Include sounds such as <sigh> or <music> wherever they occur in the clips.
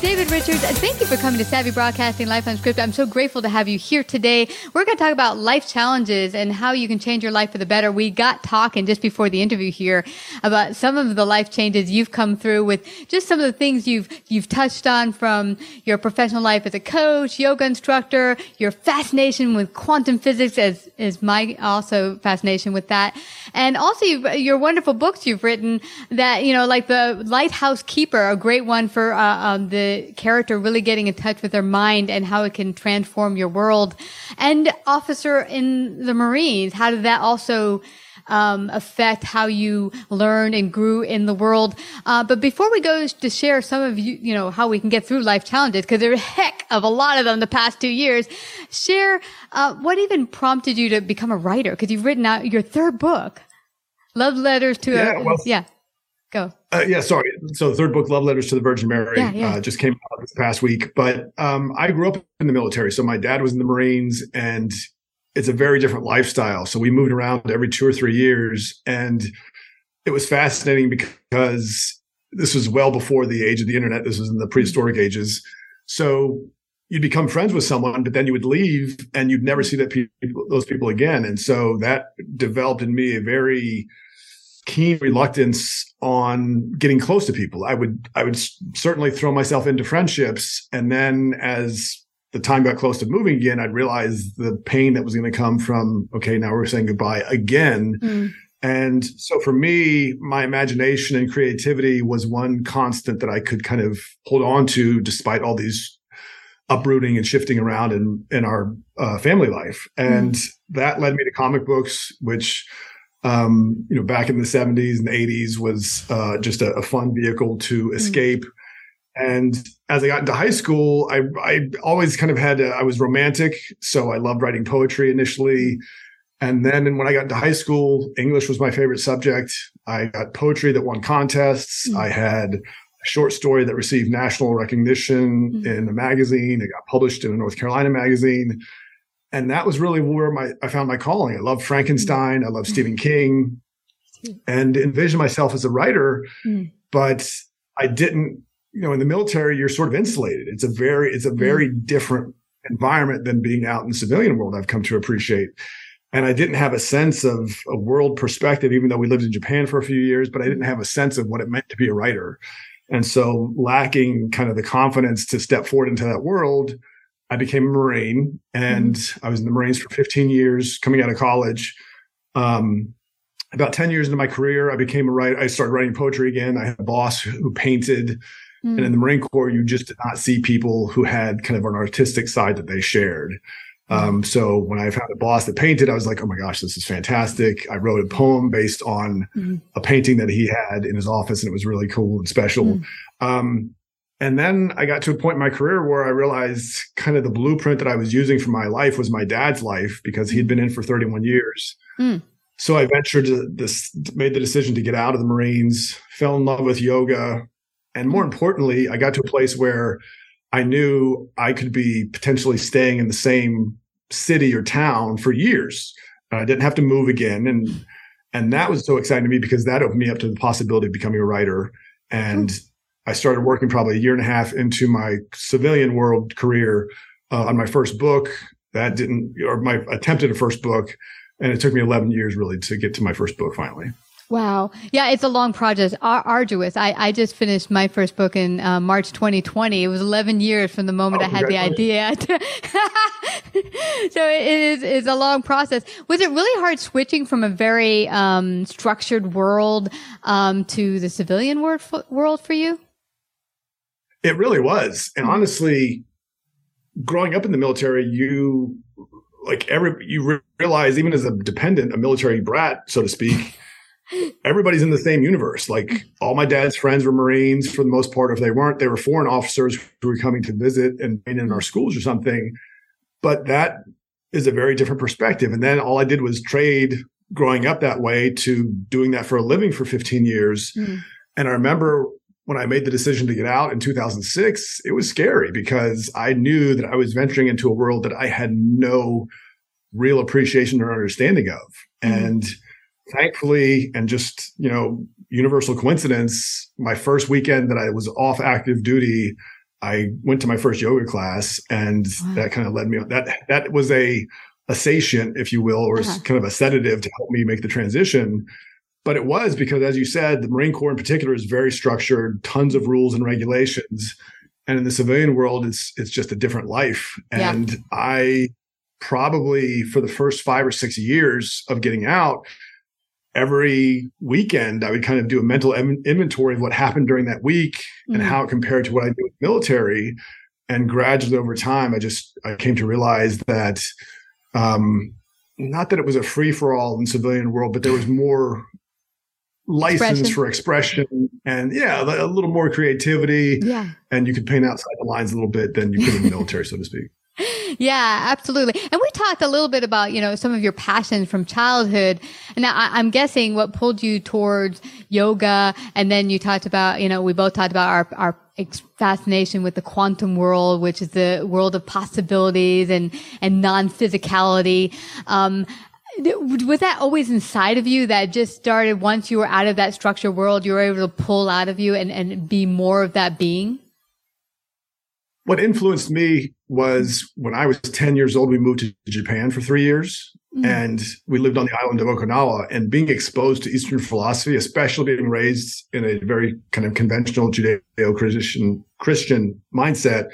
David Richards, thank you for coming to Savvy Broadcasting Life Script. I'm so grateful to have you here today. We're going to talk about life challenges and how you can change your life for the better. We got talking just before the interview here about some of the life changes you've come through with just some of the things you've, you've touched on from your professional life as a coach, yoga instructor, your fascination with quantum physics as, is my also fascination with that. And also your wonderful books you've written that, you know, like the Lighthouse Keeper, a great one for, uh, um, the character really getting in touch with their mind and how it can transform your world. And officer in the Marines, how did that also um, affect how you learned and grew in the world. Uh, but before we go to share some of you, you know, how we can get through life challenges, because there are a heck of a lot of them the past two years, share uh, what even prompted you to become a writer? Because you've written out your third book, Love Letters to yeah, a, well, yeah. Go. Uh, yeah, sorry. So the third book, Love Letters to the Virgin Mary, Yeah, yeah. Uh, just came out this past week. But um, I grew up in the military. So my dad was in the Marines and it's a very different lifestyle. So we moved around every two or three years. And it was fascinating because this was well before the age of the internet. This was in the prehistoric ages. So you'd become friends with someone, but then you would leave and you'd never see that people, those people again. And so that developed in me a very keen reluctance on getting close to people. I would, I would certainly throw myself into friendships. And then as the time got close to moving again, I'd realize the pain that was going to come from, okay, now we're saying goodbye again. Mm. And so for me, my imagination and creativity was one constant that I could kind of hold on to despite all these uprooting and shifting around in, in our uh, family life. And that led me to comic books, which, um, you know, back in the 70s and 80s was uh, just a, a fun vehicle to escape. And as I got into high school, I, I always kind of had, a, I was romantic. So I loved writing poetry initially. And then when I got into high school, English was my favorite subject. I got poetry that won contests. I had a short story that received national recognition in a magazine. It got published in a North Carolina magazine. And that was really where my, I found my calling. I love Frankenstein. I love Stephen King and envisioned myself as a writer, Mm. but I didn't, you know, in the military, you're sort of insulated. It's a very, it's a very different environment than being out in the civilian world. I've come to appreciate. And I didn't have a sense of a world perspective, even though we lived in Japan for a few years, but I didn't have a sense of what it meant to be a writer. And so lacking kind of the confidence to step forward into that world, I became a Marine and I was in the Marines for 15 years coming out of college. Um, about 10 years into my career, I became a writer. I started writing poetry again. I had a boss who painted. And in the Marine Corps, you just did not see people who had kind of an artistic side that they shared. Um, so when I found a boss that painted, I was like, oh my gosh, this is fantastic. I wrote a poem based on mm-hmm. a painting that he had in his office and it was really cool and special. Mm-hmm. Um, and then I got to a point in my career where I realized kind of the blueprint that I was using for my life was my dad's life because he'd been in for 31 years. Mm. So I ventured to this, made the decision to get out of the Marines, fell in love with yoga. And more importantly, I got to a place where I knew I could be potentially staying in the same city or town for years. I didn't have to move again. And, and that was so exciting to me because that opened me up to the possibility of becoming a writer. And I started working probably a year and a half into my civilian world career uh, on my first book. That didn't, or my attempted at a first book. And it took me 11 years really to get to my first book finally. Wow. Yeah, it's a long project, ar- arduous. I, I just finished my first book in uh, March 2020. It was 11 years from the moment oh, I had the idea. <laughs> so it is it's a long process. Was it really hard switching from a very um, structured world um, to the civilian world, world for you? It really was. And honestly, growing up in the military, you like every you realize even as a dependent, a military brat, so to speak, <laughs> everybody's in the same universe. Like all my dad's friends were Marines for the most part. If they weren't, they were foreign officers who were coming to visit and in our schools or something. But that is a very different perspective. And then all I did was trade growing up that way to doing that for a living for 15 years. Mm. And I remember when I made the decision to get out in 2006, it was scary because I knew that I was venturing into a world that I had no real appreciation or understanding of. Mm. And thankfully, and just, you know, universal coincidence, my first weekend that I was off active duty, I went to my first yoga class and wow. that kind of led me on that, that was a, a satiant, if you will, or uh-huh. kind of a sedative to help me make the transition. But it was because, as you said, the Marine Corps in particular is very structured, tons of rules and regulations. And in the civilian world, it's it's just a different life. And yeah. I probably for the first five or six years of getting out, every weekend I would kind of do a mental inventory of what happened during that week mm-hmm. and how it compared to what I do with military. And gradually over time, I just I came to realize that um, not that it was a free for all in civilian world, but there was more license expression. for expression and yeah, a little more creativity. Yeah. And you could paint outside the lines a little bit than you could in the military, so to speak. <laughs> Yeah, absolutely. And we talked a little bit about, you know, some of your passions from childhood. And now I, am guessing what pulled you towards yoga. And then you talked about, you know, we both talked about our, our fascination with the quantum world, which is the world of possibilities and, and non-physicality. Um, was that always inside of you that just started once you were out of that structure world, you were able to pull out of you and, and be more of that being? What influenced me was when I was 10 years old, we moved to Japan for three years mm. and we lived on the island of Okinawa and being exposed to Eastern philosophy, especially being raised in a very kind of conventional Judeo-Christian Christian mindset,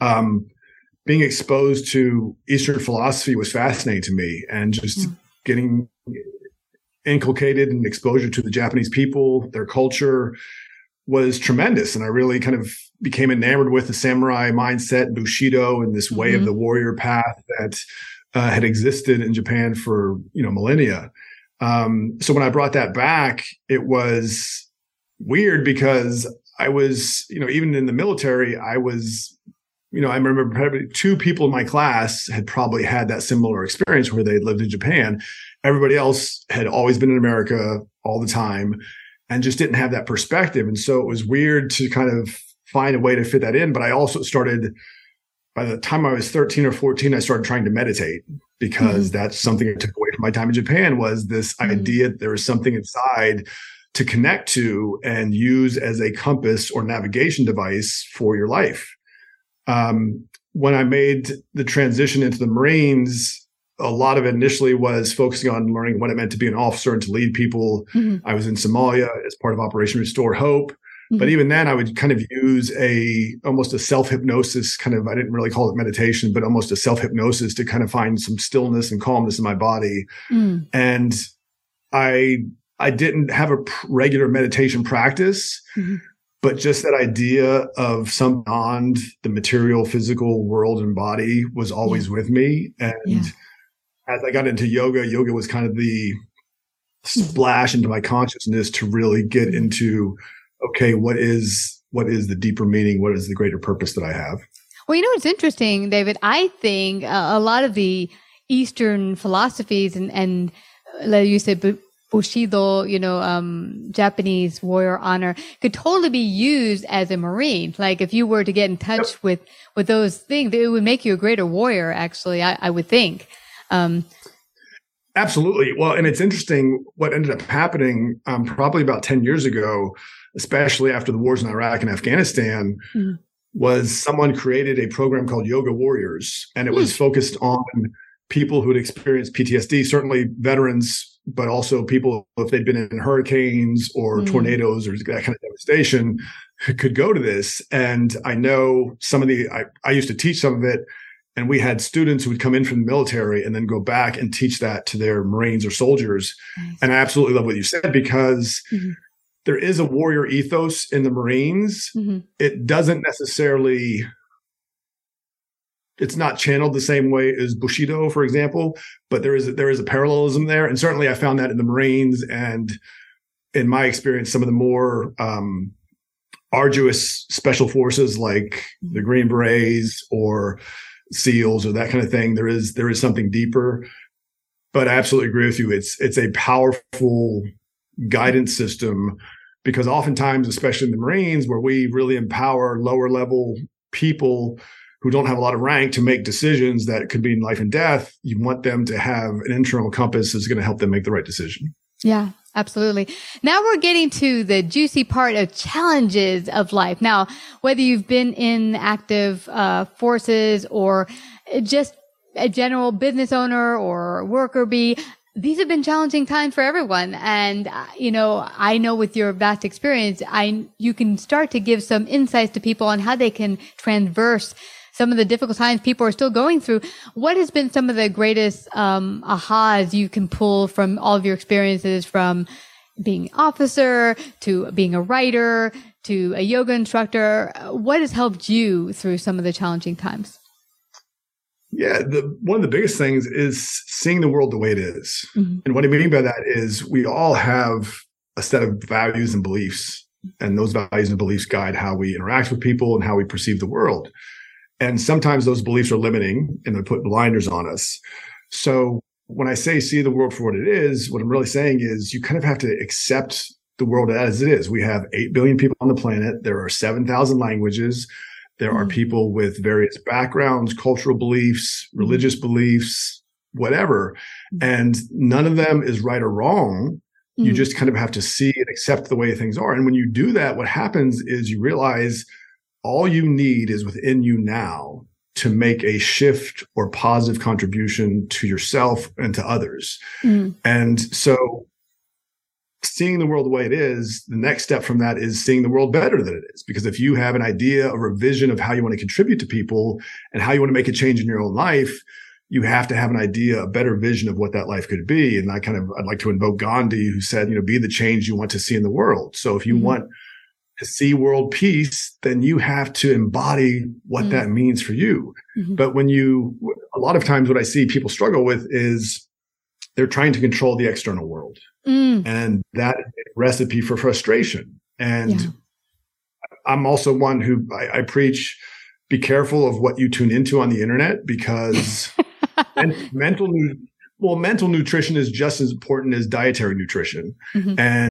um, being exposed to Eastern philosophy was fascinating to me and just mm. Getting inculcated and exposure to the Japanese people, their culture was tremendous. And I really kind of became enamored with the samurai mindset, Bushido, and this way mm-hmm. of the warrior path that uh, had existed in Japan for you know millennia. Um, so when I brought that back, it was weird because I was you know even in the military, I was you know I remember probably two people in my class had probably had that similar experience where they lived in Japan. Everybody else had always been in America all the time and just didn't have that perspective. And so it was weird to kind of find a way to fit that in. But I also started, by the time I was 13 or 14, I started trying to meditate because mm-hmm. that's something I took away from my time in Japan was this mm-hmm. idea that there was something inside to connect to and use as a compass or navigation device for your life. Um, when I made the transition into the Marines, a lot of it initially was focusing on learning what it meant to be an officer and to lead people. Mm-hmm. I was in Somalia as part of Operation Restore Hope. Mm-hmm. But even then, I would kind of use a almost a self hypnosis kind of. I didn't really call it meditation, but almost a self hypnosis to kind of find some stillness and calmness in my body. Mm. And I I didn't have a regular meditation practice. Mm-hmm. But just that idea of some beyond the material physical world and body was always yeah. with me and yeah. as i got into yoga yoga was kind of the splash into my consciousness to really get mm-hmm. into okay what is what is the deeper meaning what is the greater purpose that i have well you know what's interesting david i think uh, a lot of the eastern philosophies and and like you said Bushido, you know, um, Japanese warrior honor could totally be used as a Marine. Like if you were to get in touch yep. with, with those things, it would make you a greater warrior, actually, I, I would think. Um, Absolutely. Well, and it's interesting what ended up happening um, probably about 10 years ago, especially after the wars in Iraq and Afghanistan, mm-hmm. was someone created a program called Yoga Warriors, and it mm-hmm. was focused on people who had experienced PTSD, certainly veterans but also people if they'd been in hurricanes or mm. tornadoes or that kind of devastation could go to this and i know some of the I, I used to teach some of it and we had students who would come in from the military and then go back and teach that to their marines or soldiers nice. and i absolutely love what you said because mm-hmm. there is a warrior ethos in the marines mm-hmm. it doesn't necessarily it's not channeled the same way as Bushido, for example, but there is there is a parallelism there, and certainly I found that in the Marines and in my experience, some of the more um, arduous special forces like the Green Berets or SEALs or that kind of thing. There is there is something deeper, but I absolutely agree with you. It's it's a powerful guidance system because oftentimes, especially in the Marines, where we really empower lower level people who don't have a lot of rank to make decisions that could be life and death, you want them to have an internal compass that's going to help them make the right decision. Yeah, absolutely. Now we're getting to the juicy part of challenges of life. Now, whether you've been in active uh, forces or just a general business owner or worker bee, these have been challenging times for everyone. And, uh, you know, I know with your vast experience, I, you can start to give some insights to people on how they can transverse some of the difficult times people are still going through. What has been some of the greatest um, ahas you can pull from all of your experiences from being an officer to being a writer to a yoga instructor? What has helped you through some of the challenging times? Yeah, the, one of the biggest things is seeing the world the way it is. Mm-hmm. And what I mean by that is we all have a set of values and beliefs, and those values and beliefs guide how we interact with people and how we perceive the world. And sometimes those beliefs are limiting and they put blinders on us. So when I say see the world for what it is, what I'm really saying is you kind of have to accept the world as it is. We have 8 billion people on the planet. There are 7,000 languages. There are hmm. people with various backgrounds, cultural beliefs, hmm. religious beliefs, whatever. Hmm. And none of them is right or wrong. You just kind of have to see and accept the way things are. And when you do that, what happens is you realize all you need is within you now to make a shift or positive contribution to yourself and to others. Mm. And so seeing the world the way it is, the next step from that is seeing the world better than it is. Because if you have an idea or a vision of how you want to contribute to people and how you want to make a change in your own life, you have to have an idea, a better vision of what that life could be. And I kind of, I'd like to invoke Gandhi, who said, you know, be the change you want to see in the world. So if you mm-hmm. want see world peace, then you have to embody what mm-hmm. that means for you. Mm-hmm. But when you, a lot of times what I see people struggle with is they're trying to control the external world. Mm. And that recipe for frustration. And yeah. I'm also one who I, I, preach be careful of what you tune into on the internet because <laughs> mental, well, mental nutrition is just as important as dietary nutrition. Mm-hmm. And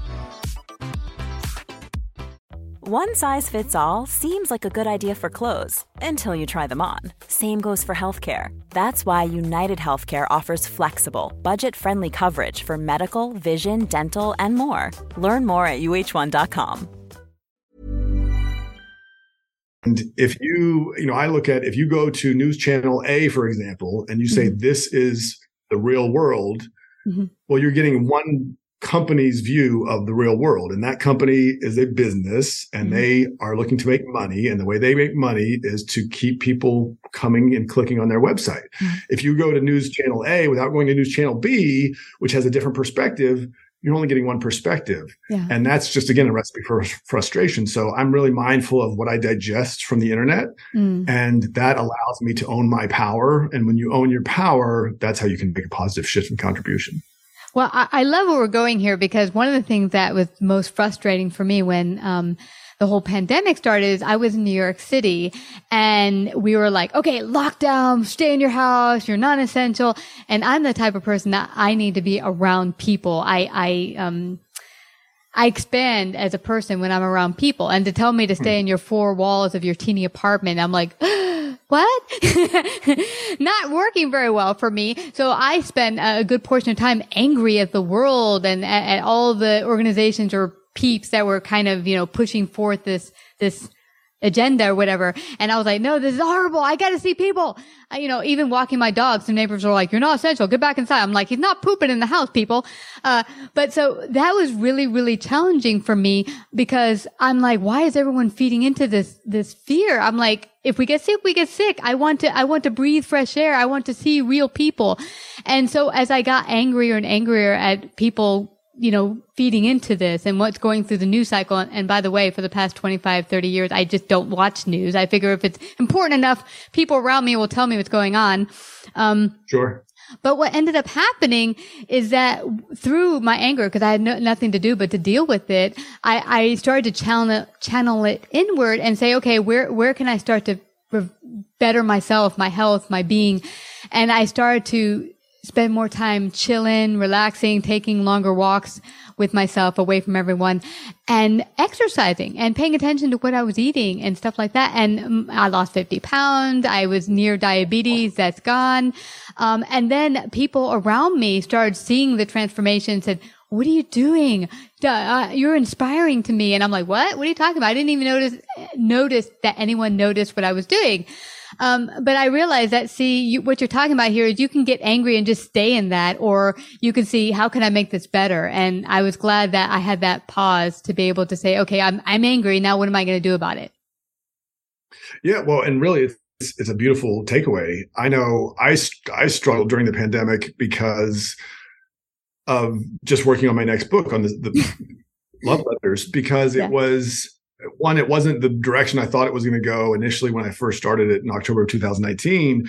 One size fits all seems like a good idea for clothes until you try them on. Same goes for healthcare. That's why United Healthcare offers flexible, budget friendly coverage for medical, vision, dental, and more. Learn more at uh1.com. And if you, you know, I look at if you go to news channel A, for example, and you say mm-hmm. this is the real world, mm-hmm. well, you're getting one company's view of the real world. And that company is a business and mm-hmm. they are looking to make money. And the way they make money is to keep people coming and clicking on their website. Mm-hmm. If you go to news channel A without going to news channel B, which has a different perspective, you're only getting one perspective. Yeah. And that's just, again, a recipe for frustration. So I'm really mindful of what I digest from the internet. Mm. And that allows me to own my power. And when you own your power, that's how you can make a positive shift and contribution. Well, I, I love where we're going here because one of the things that was most frustrating for me when, um, the whole pandemic started is I was in New York City and we were like, okay, lockdown, stay in your house, you're non-essential. And I'm the type of person that I need to be around people. I, I, um, I expand as a person when I'm around people and to tell me to stay in your four walls of your teeny apartment, I'm like, <gasps> what? <laughs> Not working very well for me. So I spend a good portion of time angry at the world and at, at all the organizations or peeps that were kind of, you know, pushing forth this, this agenda or whatever. And I was like, no, this is horrible. I got to see people. I, you know, even walking my dog, some neighbors were like, you're not essential. Get back inside. I'm like, he's not pooping in the house, people. Uh, but so that was really, really challenging for me because I'm like, why is everyone feeding into this, this fear? I'm like, if we get sick, we get sick. I want to, I want to breathe fresh air. I want to see real people. And so as I got angrier and angrier at people you know, feeding into this and what's going through the news cycle. And by the way, for the past 25, 30 years, I just don't watch news. I figure if it's important enough, people around me will tell me what's going on. Um, sure. But what ended up happening is that through my anger, because I had no, nothing to do but to deal with it, I, I started to channel, channel it inward and say, okay, where, where can I start to better myself, my health, my being? And I started to spend more time chilling, relaxing, taking longer walks with myself away from everyone and exercising and paying attention to what I was eating and stuff like that. And um, I lost 50 pounds. I was near diabetes. That's gone. Um, and then people around me started seeing the transformation said, what are you doing? Uh, you're inspiring to me. And I'm like, what? What are you talking about? I didn't even notice, notice that anyone noticed what I was doing. Um, but I realize that, see, you, what you're talking about here is you can get angry and just stay in that, or you can see, how can I make this better? And I was glad that I had that pause to be able to say, okay, I'm, I'm angry. Now what am I going to do about it? Yeah. Well, and really it's, it's a beautiful takeaway. I know I, I struggled during the pandemic because of just working on my next book on the, the <laughs> love letters because yeah. it was one, it wasn't the direction I thought it was going to go initially when I first started it in October of 2019.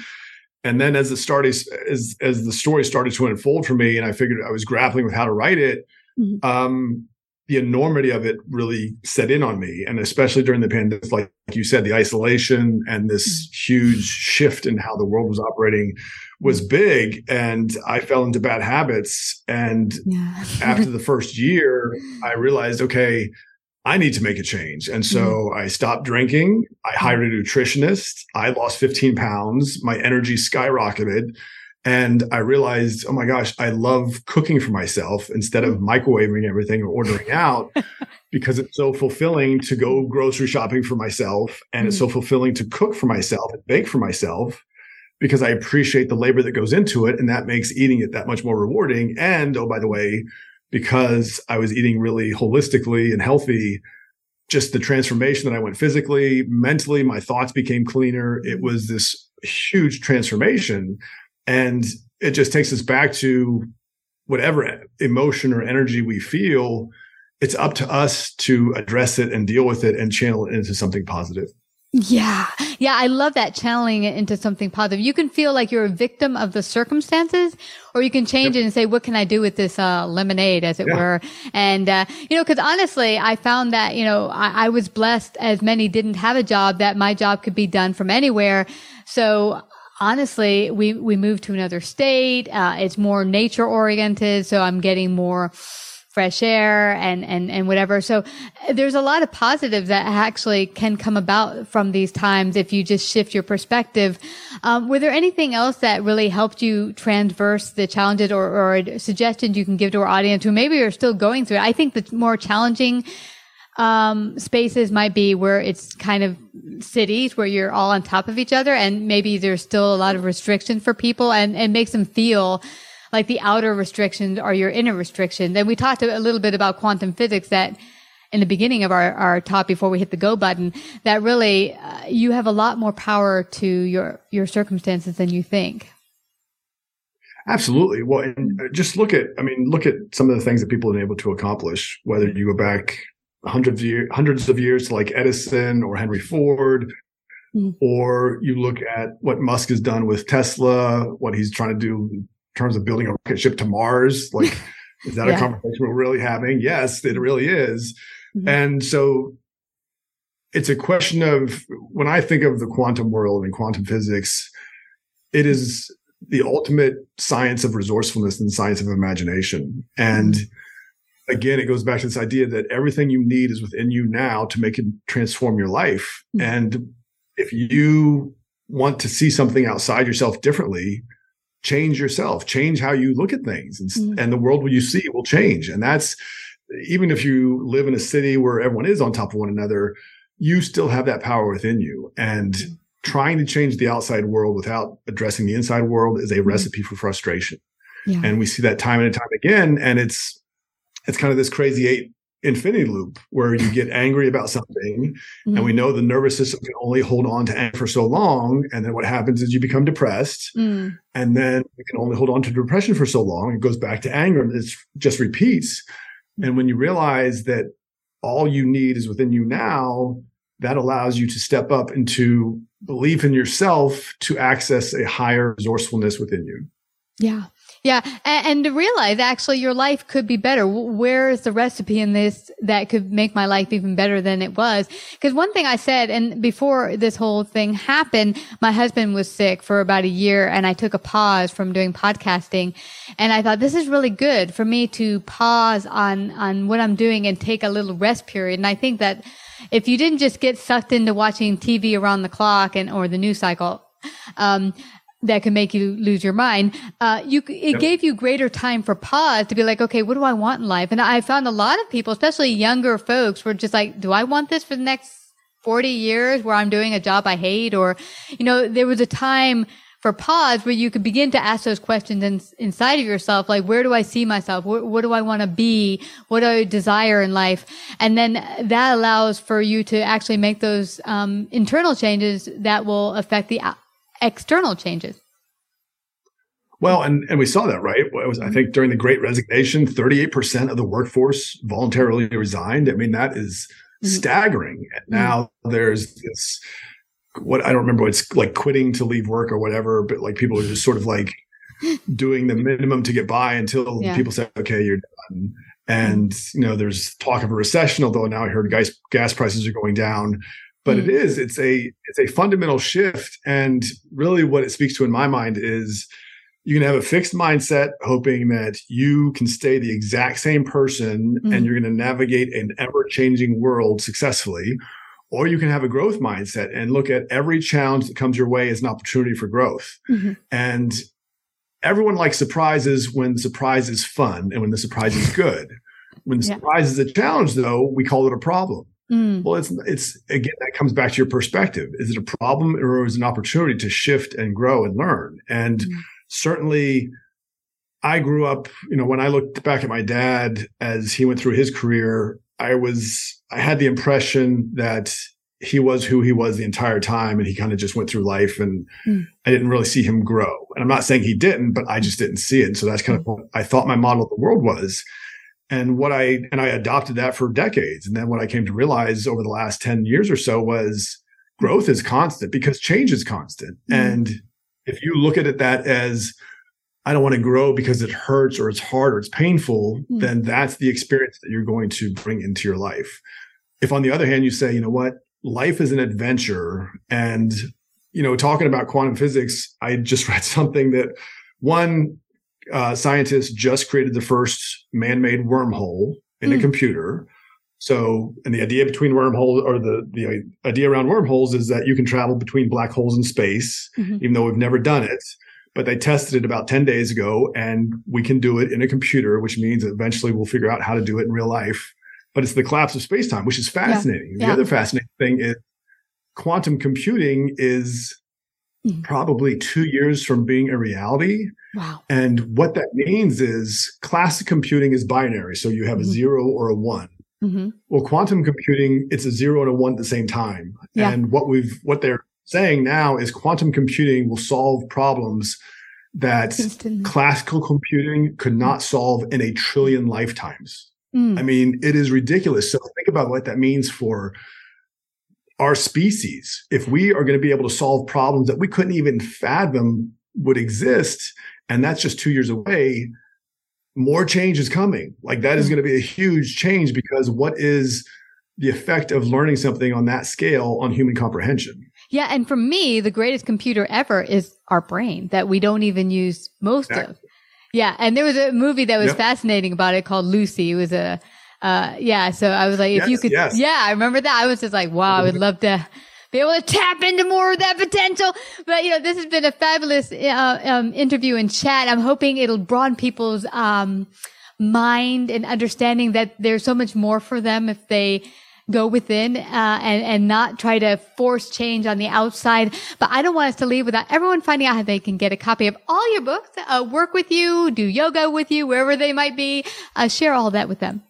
And then as the as as the story started to unfold for me, and I figured I was grappling with how to write it, mm-hmm. um, the enormity of it really set in on me, and especially during the pandemic, like you said, the isolation and this mm-hmm. huge shift in how the world was operating was mm-hmm. big, and I fell into bad habits. And yeah. after the first year, I <laughs> realized, okay, I need to make a change. And so mm-hmm. I stopped drinking. I hired a nutritionist. I lost 15 pounds. My energy skyrocketed. And I realized, oh my gosh, I love cooking for myself instead of microwaving everything or ordering <laughs> out because it's so fulfilling to go grocery shopping for myself. And mm-hmm. it's so mm-hmm. fulfilling to cook for myself and bake for myself because I appreciate the labor that goes into it. And that makes eating it that much more rewarding. And oh, by the way, because I was eating really holistically and healthy. Just the transformation that I went physically, mentally, my thoughts became cleaner. It was this huge transformation. And it just takes us back to whatever emotion or energy we feel. It's up to us to address it and deal with it and channel it into something positive. Yeah. Yeah. I love that channeling it into something positive. You can feel like you're a victim of the circumstances or you can change yep. it and say, what can I do with this, uh, lemonade as it yeah. were? And, uh, you know, cause honestly, I found that, you know, I, I was blessed as many didn't have a job that my job could be done from anywhere. So honestly, we, we moved to another state. Uh, it's more nature oriented. So I'm getting more, fresh air and, and, and whatever. So there's a lot of positives that actually can come about from these times if you just shift your perspective. Um, were there anything else that really helped you transverse the challenges or, or suggestions you can give to our audience who maybe are still going through it? I think the more challenging um, spaces might be where it's kind of cities where you're all on top of each other and maybe there's still a lot of restriction for people and it makes them feel like the outer restrictions are your inner restriction. Then we talked a little bit about quantum physics that in the beginning of our, our talk before we hit the go button that really uh, you have a lot more power to your, your circumstances than you think. Absolutely. Well, and just look at, I mean, look at some of the things that people have been able to accomplish, whether you go back hundreds of years, hundreds of years to like Edison or Henry Ford, mm. or you look at what Musk has done with Tesla, what he's trying to do terms of building a rocket ship to Mars. Like, <laughs> is that yeah. a conversation we're really having? Yes, it really is. Mm-hmm. And so it's a question of when I think of the quantum world and quantum physics, it is the ultimate science of resourcefulness and science of imagination. And mm-hmm. again, it goes back to this idea that everything you need is within you now to make it transform your life. Mm-hmm. And if you want to see something outside yourself differently, change yourself, change how you look at things and, mm-hmm. and the world you see will change. And that's, even if you live in a city where everyone is on top of one another, you still have that power within you. And mm-hmm. trying to change the outside world without addressing the inside world is a mm-hmm. recipe for frustration. Yeah. And we see that time and time again. And it's, it's kind of this crazy eight infinity loop where you get angry about something mm-hmm. and we mm-hmm. know the nervous system can only hold on to anger for so long and then what happens is you become depressed mm. and then you can only hold on to depression for so long it goes back to anger and it just repeats and when you realize that all you need is within you now, that allows you to step up into belief in yourself to access a higher resourcefulness within you. Yeah. Yeah. And, and, to realize actually your life could be better. Where is the recipe in this that could make my life even better than it was? Because one thing I said, and before this whole thing happened, my husband was sick for about a year and I took a pause from doing podcasting. And I thought this is really good for me to pause on, on what I'm doing and take a little rest period. And I think that if you didn't just get sucked into watching TV around the clock and, or the news cycle, um, that can make you lose your mind. Uh, you, it yep. gave you greater time for pause to be like, okay, what do I want in life? And I found a lot of people, especially younger folks were just like, do I want this for the next 40 years where I'm doing a job I hate? Or, you know, there was a time for pause where you could begin to ask those questions in, inside of yourself. Like, where do I see myself? What, what do I want to be? What do I desire in life? And then that allows for you to actually make those, um, internal changes that will affect the external changes. Well, and, and we saw that, right? Was, I think during the great resignation, 38% of the workforce voluntarily resigned. I mean, that is mm-hmm. staggering. And mm-hmm. now there's this, what I don't remember, it's like quitting to leave work or whatever, but like people are just sort of like <laughs> doing the minimum to get by until yeah. people say, okay, you're done. And, you know, there's talk of a recession, although now I heard gas, gas prices are going down but mm. it is it's a it's a fundamental shift and really what it speaks to in my mind is you can have a fixed mindset hoping that you can stay the exact same person mm. and you're going to navigate an ever changing world successfully or you can have a growth mindset and look at every challenge that comes your way as an opportunity for growth mm-hmm. and everyone likes surprises when the surprise is fun and when the surprise is good when the yeah. surprise is a challenge though we call it a problem Mm. Well, it's it's again that comes back to your perspective. Is it a problem or is it an opportunity to shift and grow and learn? And mm. certainly, I grew up. You know, when I looked back at my dad as he went through his career, I was I had the impression that he was who he was the entire time, and he kind of just went through life, and mm. I didn't really see him grow. And I'm not saying he didn't, but I just didn't see it. And so that's kind of what I thought my model of the world was. And what I, and I adopted that for decades. And then what I came to realize over the last 10 years or so was growth is constant because change is constant. Mm. And if you look at it that as, I don't want to grow because it hurts or it's hard or it's painful, mm. then that's the experience that you're going to bring into your life. If on the other hand, you say, you know what, life is an adventure and, you know, talking about quantum physics, I just <laughs> read something that one uh, scientists just created the first man-made wormhole in mm. a hmm. computer. So, and the idea between wormholes or the, the idea around wormholes is that you can travel between black holes in space, mm-hmm. even though we've never done it. But they tested it about 10 days ago and we can do it in a computer, which means eventually we'll figure out how to do it in real life. but it's the collapse of space time, which is fascinating. Yeah. The other fascinating thing is quantum computing is. Probably two years from being a reality. Wow. And what that means is classic computing is binary. So you have a Mhm. zero or a one. hmm Well, quantum computing, it's a zero and a one at the same time. Yeah. And what we've, what they're saying now is quantum computing will solve problems that Instantly. classical computing could not solve in a trillion lifetimes. Mm. I mean, it is ridiculous. So think about what that means for our species. If we are going to be able to solve problems that we couldn't even fathom would exist, and that's just two years away, more change is coming. Like that is mm. going to be a huge change because what is the effect of learning something on that scale on human comprehension? Yeah, and for me, the greatest computer ever is our brain that we don't even use most Exactly. of. Yeah, and there was a movie that was Yep. fascinating about it called Lucy. It was a, uh, yeah. So I was like, if you could, yes. yeah, I remember that. I was just like, wow, I would love to be able to tap into more of that potential. But you know, this has been a fabulous uh, um, interview and chat. I'm hoping it'll broaden people's um, mind and understanding that there's so much more for them if they go within uh, and and not try to force change on the outside. But I don't want us to leave without everyone finding out how they can get a copy of all your books, uh, work with you, do yoga with you, wherever they might be. Uh, share all that with them.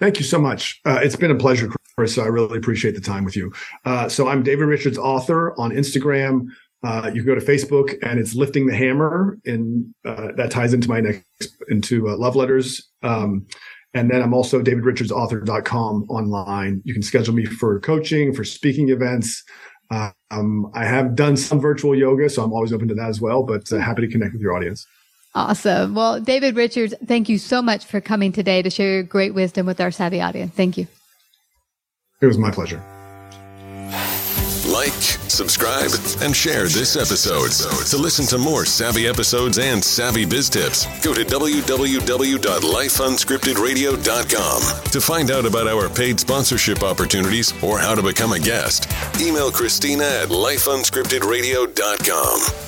Thank you so much. Uh, it's been a pleasure, Chris. I really appreciate the time with you. Uh, so I'm David Richards, author on Instagram. Uh, you can go to Facebook and it's lifting the hammer, and uh, that ties into my next into uh, love letters. Um, and then I'm also davidrichardsauthor.com online. You can schedule me for coaching, for speaking events. Um, I have done some virtual yoga, so I'm always open to that as well. But uh, happy to connect with your audience. Awesome. Well, David Richards, thank you so much for coming today to share your great wisdom with our savvy audience. Thank you. It was my pleasure. Like, subscribe, and share this episode. To listen to more savvy episodes and savvy biz tips, go to www.lifeunscriptedradio.com. To find out about our paid sponsorship opportunities or how to become a guest, email Christina at lifeunscriptedradio.com.